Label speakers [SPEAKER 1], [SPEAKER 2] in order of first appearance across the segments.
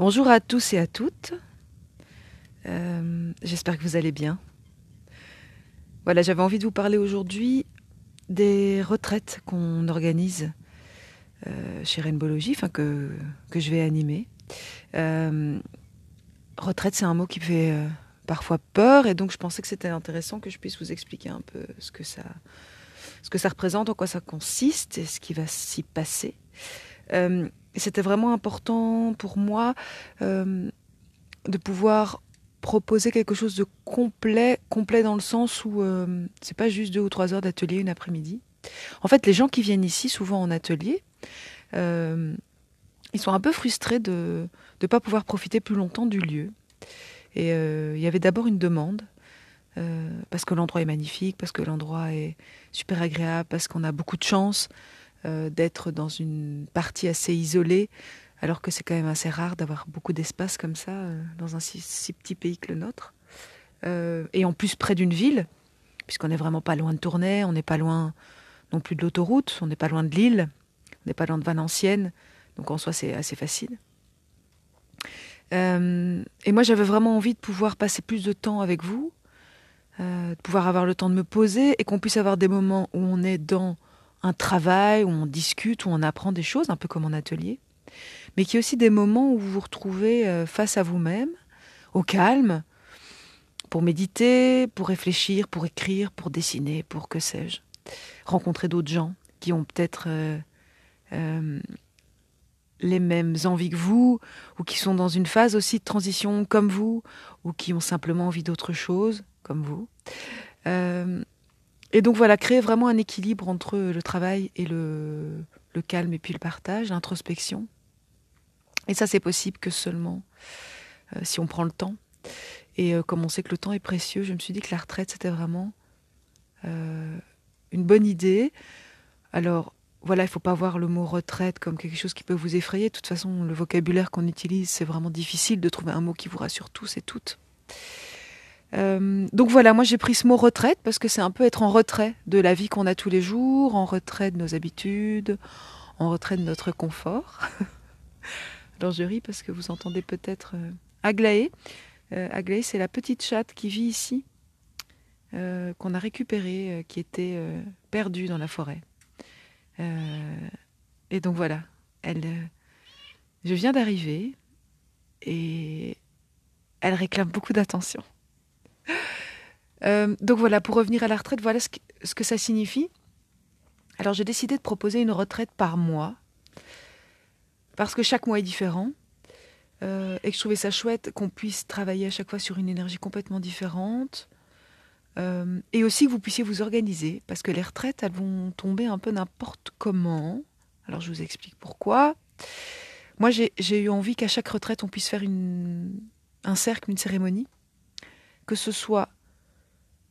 [SPEAKER 1] Bonjour à tous et à toutes. Euh, J'espère que vous allez bien. Voilà, j'avais envie de vous parler aujourd'hui des retraites qu'on organise euh, chez Rainbowlogy, enfin que, que je vais animer. Euh, retraite, c'est un mot qui fait parfois peur, et donc je pensais que c'était intéressant que je puisse vous expliquer un peu ce que ça, représente, en quoi ça consiste et ce qui va s'y passer. C'était vraiment important pour moi euh, de pouvoir proposer quelque chose de complet, complet dans le sens où euh, c'est pas juste deux ou trois heures d'atelier une après-midi. En fait, les gens qui viennent ici, souvent en atelier, euh, ils sont un peu frustrés de ne pas pouvoir profiter plus longtemps du lieu. Et euh, il y avait d'abord une demande, parce que l'endroit est magnifique, parce que l'endroit est super agréable, parce qu'on a beaucoup de chance euh, d'être dans une partie assez isolée, alors que c'est quand même assez rare d'avoir beaucoup d'espace comme ça euh, dans un si, petit pays que le nôtre. Euh, et en plus près d'une ville, puisqu'on n'est vraiment pas loin de Tournai, on n'est pas loin non plus de l'autoroute, on n'est pas loin de Lille, on n'est pas loin de Valenciennes, donc en soi c'est assez facile. Et moi j'avais vraiment envie de pouvoir passer plus de temps avec vous, de pouvoir avoir le temps de me poser et qu'on puisse avoir des moments où on est dans un travail, où on discute, où on apprend des choses, un peu comme en atelier, mais qu'il y a aussi des moments où vous vous retrouvez euh, face à vous-même, au calme, pour méditer, pour réfléchir, pour écrire, pour dessiner, pour que sais-je. Rencontrer d'autres gens qui ont peut-être euh, euh, les mêmes envies que vous, ou qui sont dans une phase aussi de transition comme vous, ou qui ont simplement envie d'autre chose comme vous. Et donc voilà, créer vraiment un équilibre entre le travail et le, calme, et puis le partage, l'introspection. Et ça, c'est possible que seulement euh, si on prend le temps. Et euh, comme on sait que le temps est précieux, je me suis dit que la retraite, c'était vraiment euh, une bonne idée. Alors, voilà, il ne faut pas voir le mot retraite comme quelque chose qui peut vous effrayer. De toute façon, le vocabulaire qu'on utilise, c'est vraiment difficile de trouver un mot qui vous rassure tous et toutes. Euh, donc voilà, moi j'ai pris ce mot retraite parce que c'est un peu être en retrait de la vie qu'on a tous les jours, en retrait de nos habitudes, en retrait de notre confort. Alors je ris parce que vous entendez peut-être euh, Aglaé. Euh, Aglaé, c'est la petite chatte qui vit ici, qu'on a récupérée, qui était perdue dans la forêt. Et donc voilà, elle, je viens d'arriver et elle réclame beaucoup d'attention. Euh, donc voilà, pour revenir à la retraite, voilà ce que, ça signifie. Alors j'ai décidé de proposer une retraite par mois, parce que chaque mois est différent, euh, et que je trouvais ça chouette qu'on puisse travailler à chaque fois sur une énergie complètement différente, euh, et aussi que vous puissiez vous organiser, parce que les retraites, elles vont tomber un peu n'importe comment. Alors je vous explique pourquoi. Moi, j'ai eu envie qu'à chaque retraite, on puisse faire un cercle, une cérémonie, que ce soit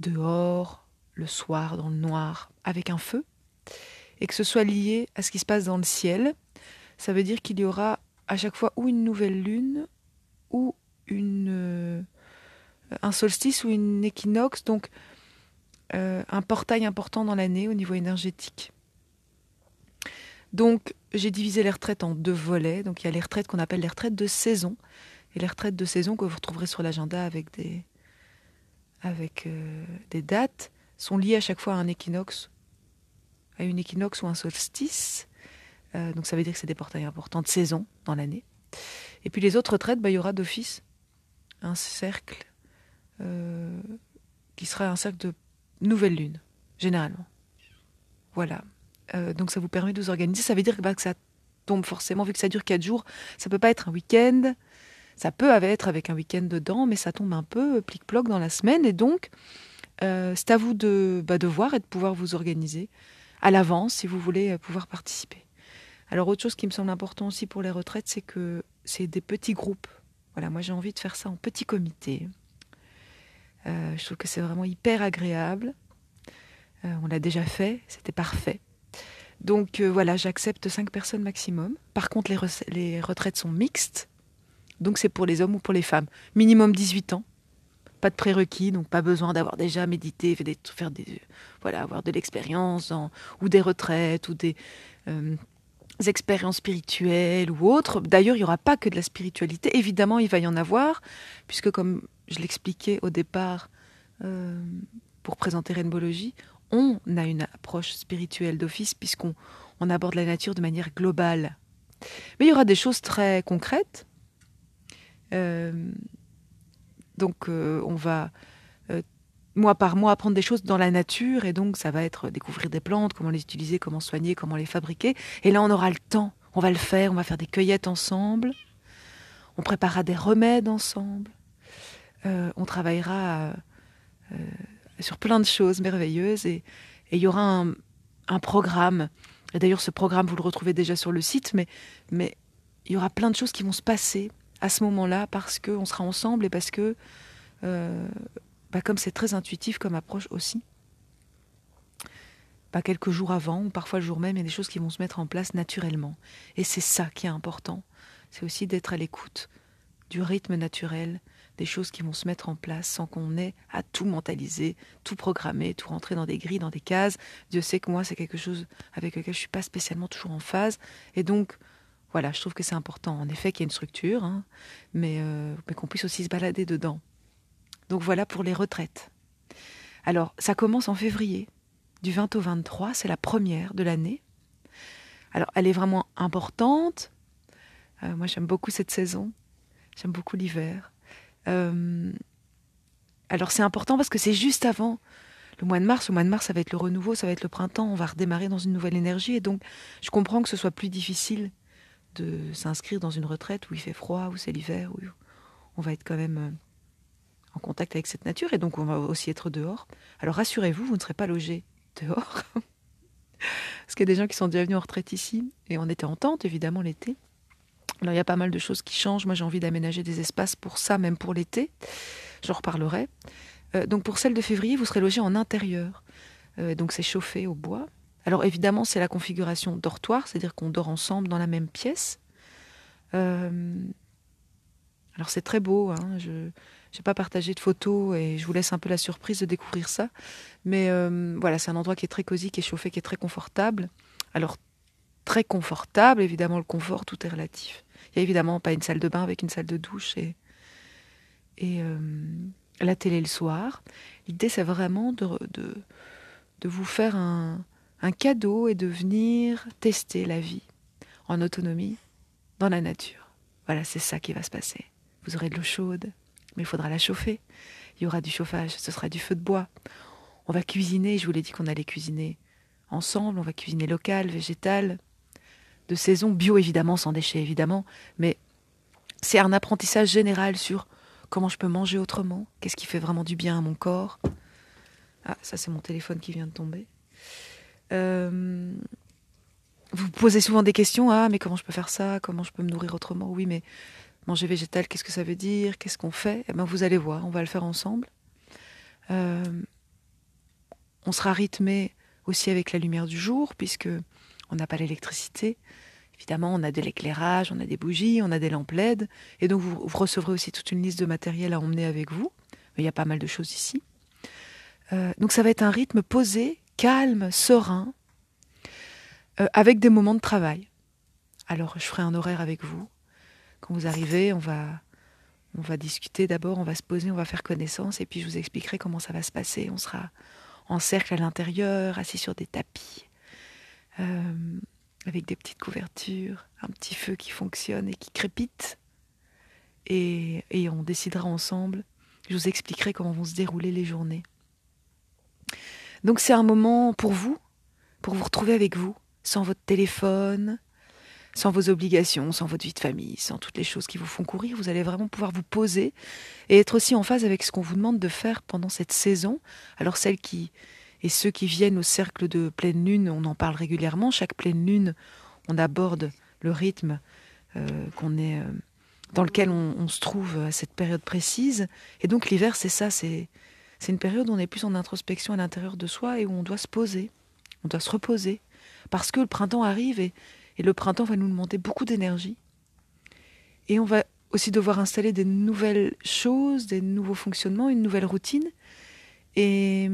[SPEAKER 1] dehors, le soir, dans le noir, avec un feu, et que ce soit lié à ce qui se passe dans le ciel. Ça veut dire qu'il y aura à chaque fois ou une nouvelle lune, ou une, euh, un solstice ou une équinoxe, donc euh, un portail important dans l'année au niveau énergétique. Donc j'ai divisé les retraites en deux volets. Donc il y a les retraites qu'on appelle les retraites de saison, et les retraites de saison que vous retrouverez sur l'agenda avec des, avec euh, des dates sont liées à chaque fois à un équinoxe, à une équinoxe ou un solstice. Euh, donc ça veut dire que c'est des portails importants de saison dans l'année. Et puis les autres retraites, bah, il y aura d'office un cercle euh, qui sera un cercle de nouvelle lune, généralement. Voilà. Donc ça vous permet de vous organiser. Ça veut dire que, bah, que ça tombe forcément, vu que ça dure quatre jours, ça peut pas être un week-end. Ça peut être avec un week-end dedans, mais ça tombe un peu plic-ploc dans la semaine. Et donc, euh, c'est à vous de, bah, de voir et de pouvoir vous organiser à l'avance si vous voulez euh, pouvoir participer. Alors, autre chose qui me semble important aussi pour les retraites, c'est que c'est des petits groupes. Voilà, moi j'ai envie de faire ça en petit comité. Euh, je trouve que c'est vraiment hyper agréable. Euh, on l'a déjà fait, c'était parfait. Donc euh, voilà, j'accepte 5 personnes maximum. Par contre, les retraites sont mixtes. Donc c'est pour les hommes ou pour les femmes. Minimum 18 ans. Pas de prérequis, donc pas besoin d'avoir déjà médité, fait des, faire des, voilà, avoir de l'expérience ou des retraites ou des, euh, expériences spirituelles ou autres. D'ailleurs, il n'y aura pas que de la spiritualité. Évidemment, il va y en avoir, puisque comme je l'expliquais au départ euh, pour présenter Rainbowlogie, on a une approche spirituelle d'office puisqu'on on aborde la nature de manière globale. Mais il y aura des choses très concrètes. Euh, donc euh, on va mois par mois apprendre des choses dans la nature et donc ça va être découvrir des plantes, comment les utiliser, comment soigner, comment les fabriquer. Et là on aura le temps, on va le faire, on va faire des cueillettes ensemble, on préparera des remèdes ensemble, euh, on travaillera euh, sur plein de choses merveilleuses et il y aura un, programme. Et d'ailleurs ce programme vous le retrouvez déjà sur le site, mais il y aura plein de choses qui vont se passer à ce moment-là parce qu'on sera ensemble et parce que euh, bah, comme c'est très intuitif comme approche aussi, pas quelques jours avant ou parfois le jour même, il y a des choses qui vont se mettre en place naturellement. Et c'est ça qui est important. C'est aussi d'être à l'écoute du rythme naturel, des choses qui vont se mettre en place sans qu'on ait à tout mentaliser, tout programmer, tout rentrer dans des grilles, dans des cases. Dieu sait que moi, c'est quelque chose avec lequel je suis pas spécialement toujours en phase. Et donc, voilà, je trouve que c'est important. En effet, qu'il y ait une structure, hein, mais, euh, mais qu'on puisse aussi se balader dedans. Donc voilà pour les retraites. Alors, ça commence en février, du 20 au 23, c'est la première de l'année. Alors, elle est vraiment importante. Euh, moi, j'aime beaucoup cette saison. J'aime beaucoup l'hiver. Euh, alors, c'est important parce que c'est juste avant le mois de mars. Le mois de mars, ça va être le renouveau, ça va être le printemps. On va redémarrer dans une nouvelle énergie. Et donc, je comprends que ce soit plus difficile de s'inscrire dans une retraite où il fait froid, où c'est l'hiver, où on va être quand même euh, en contact avec cette nature et donc on va aussi être dehors. Alors rassurez-vous, vous ne serez pas logé dehors. Parce qu'il y a des gens qui sont déjà venus en retraite ici et on était en tente évidemment l'été. Alors il y a pas mal de choses qui changent. Moi j'ai envie d'aménager des espaces pour ça, même pour l'été. J'en reparlerai. Euh, donc pour celle de février, vous serez logé en intérieur. Euh, donc c'est chauffé au bois. Alors évidemment c'est la configuration dortoir, c'est-à-dire qu'on dort ensemble dans la même pièce. Euh, alors c'est très beau. Hein, je j'ai pas partagé de photos et je vous laisse un peu la surprise de découvrir ça. Mais euh, voilà, c'est un endroit qui est très cosy, qui est chauffé, qui est très confortable. Alors, très confortable, évidemment, le confort, tout est relatif. Il n'y a évidemment pas une salle de bain avec une salle de douche et, euh, la télé le soir. L'idée, c'est vraiment de, vous faire un, un cadeau et de venir tester la vie en autonomie dans la nature. Voilà, c'est ça qui va se passer. Vous aurez de l'eau chaude, mais il faudra la chauffer. Il y aura du chauffage, ce sera du feu de bois. On va cuisiner, je vous l'ai dit qu'on allait cuisiner ensemble, on va cuisiner local, végétal, de saison, bio évidemment, sans déchets évidemment, mais c'est un apprentissage général sur comment je peux manger autrement, qu'est-ce qui fait vraiment du bien à mon corps. Ah, ça c'est mon téléphone qui vient de tomber. Euh, vous posez souvent des questions, ah mais comment je peux faire ça, comment je peux me nourrir autrement? Oui, mais Manger végétal, qu'est-ce que ça veut dire? Qu'est-ce qu'on fait? Eh ben, vous allez voir, on va le faire ensemble. Euh, on sera rythmé aussi avec la lumière du jour, puisque on n'a pas l'électricité. Évidemment, on a de l'éclairage, on a des bougies, on a des lampes LED, et donc vous, recevrez aussi toute une liste de matériel à emmener avec vous. il y a pas mal de choses ici. Euh, donc ça va être un rythme posé, calme, serein, euh, avec des moments de travail. Alors je ferai un horaire avec vous quand vous arrivez, on va, on va discuter d'abord, on va se poser, on va faire connaissance, et puis je vous expliquerai comment ça va se passer. On sera en cercle à l'intérieur, assis sur des tapis, euh, avec des petites couvertures, un petit feu qui fonctionne et qui crépite. Et, et on décidera ensemble. Je vous expliquerai comment vont se dérouler les journées. Donc c'est un moment pour vous, pour vous retrouver avec vous, sans votre téléphone, sans vos obligations, sans votre vie de famille, sans toutes les choses qui vous font courir, vous allez vraiment pouvoir vous poser et être aussi en phase avec ce qu'on vous demande de faire pendant cette saison. Alors celles qui et ceux qui viennent au cercle de pleine lune, on en parle régulièrement. Chaque pleine lune, on aborde le rythme euh, qu'on est, euh, dans lequel on, se trouve à cette période précise. Et donc l'hiver, c'est ça, c'est une période où on est plus en introspection à l'intérieur de soi et où on doit se poser, on doit se reposer, parce que le printemps arrive et, le printemps va nous demander beaucoup d'énergie. Et on va aussi devoir installer des nouvelles choses, des nouveaux fonctionnements, une nouvelle routine. Et,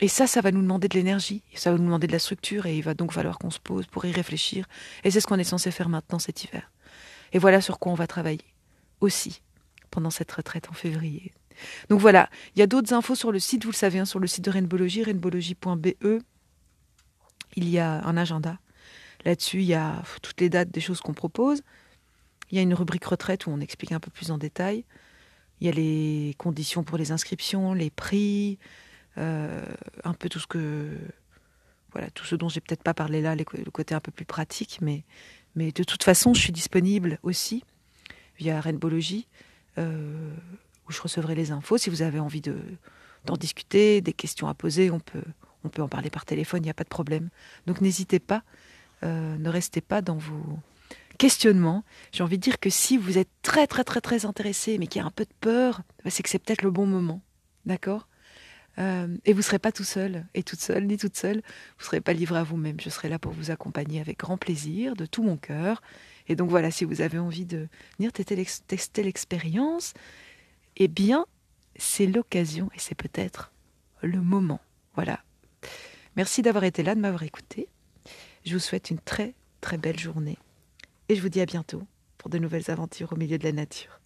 [SPEAKER 1] Et ça, ça va nous demander de l'énergie, ça va nous demander de la structure, et il va donc falloir qu'on se pose pour y réfléchir. Et c'est ce qu'on est censé faire maintenant cet hiver. Et voilà sur quoi on va travailler aussi pendant cette retraite en février. Donc voilà, il y a d'autres infos sur le site, vous le savez, hein, sur le site de Rainbowlogie, rainbowlogie.be. Il y a un agenda. Là-dessus, il y a toutes les dates des choses qu'on propose. Il y a une rubrique retraite où on explique un peu plus en détail. Il y a les conditions pour les inscriptions, les prix, euh, un peu tout ce que voilà tout ce dont j'ai peut-être pas parlé là, le côté un peu plus pratique, mais de toute façon, je suis disponible aussi via Rainbowlogie, euh, où je recevrai les infos. Si vous avez envie de d'en discuter, des questions à poser, on peut on peut en parler par téléphone, il n'y a pas de problème. Donc n'hésitez pas, euh, ne restez pas dans vos questionnements. J'ai envie de dire que si vous êtes très très très très intéressé, mais qu'il y a un peu de peur, bah, c'est que c'est peut-être le bon moment, d'accord? Euh, et vous ne serez pas tout seul, et toute seule, ni toute seule. Vous ne serez pas livré à vous-même. Je serai là pour vous accompagner avec grand plaisir, de tout mon cœur. Et donc voilà, si vous avez envie de venir tester l'expérience, eh bien, c'est l'occasion et c'est peut-être le moment. Voilà. Merci d'avoir été là, de m'avoir écouté. Je vous souhaite une très très belle journée. Et je vous dis à bientôt pour de nouvelles aventures au milieu de la nature.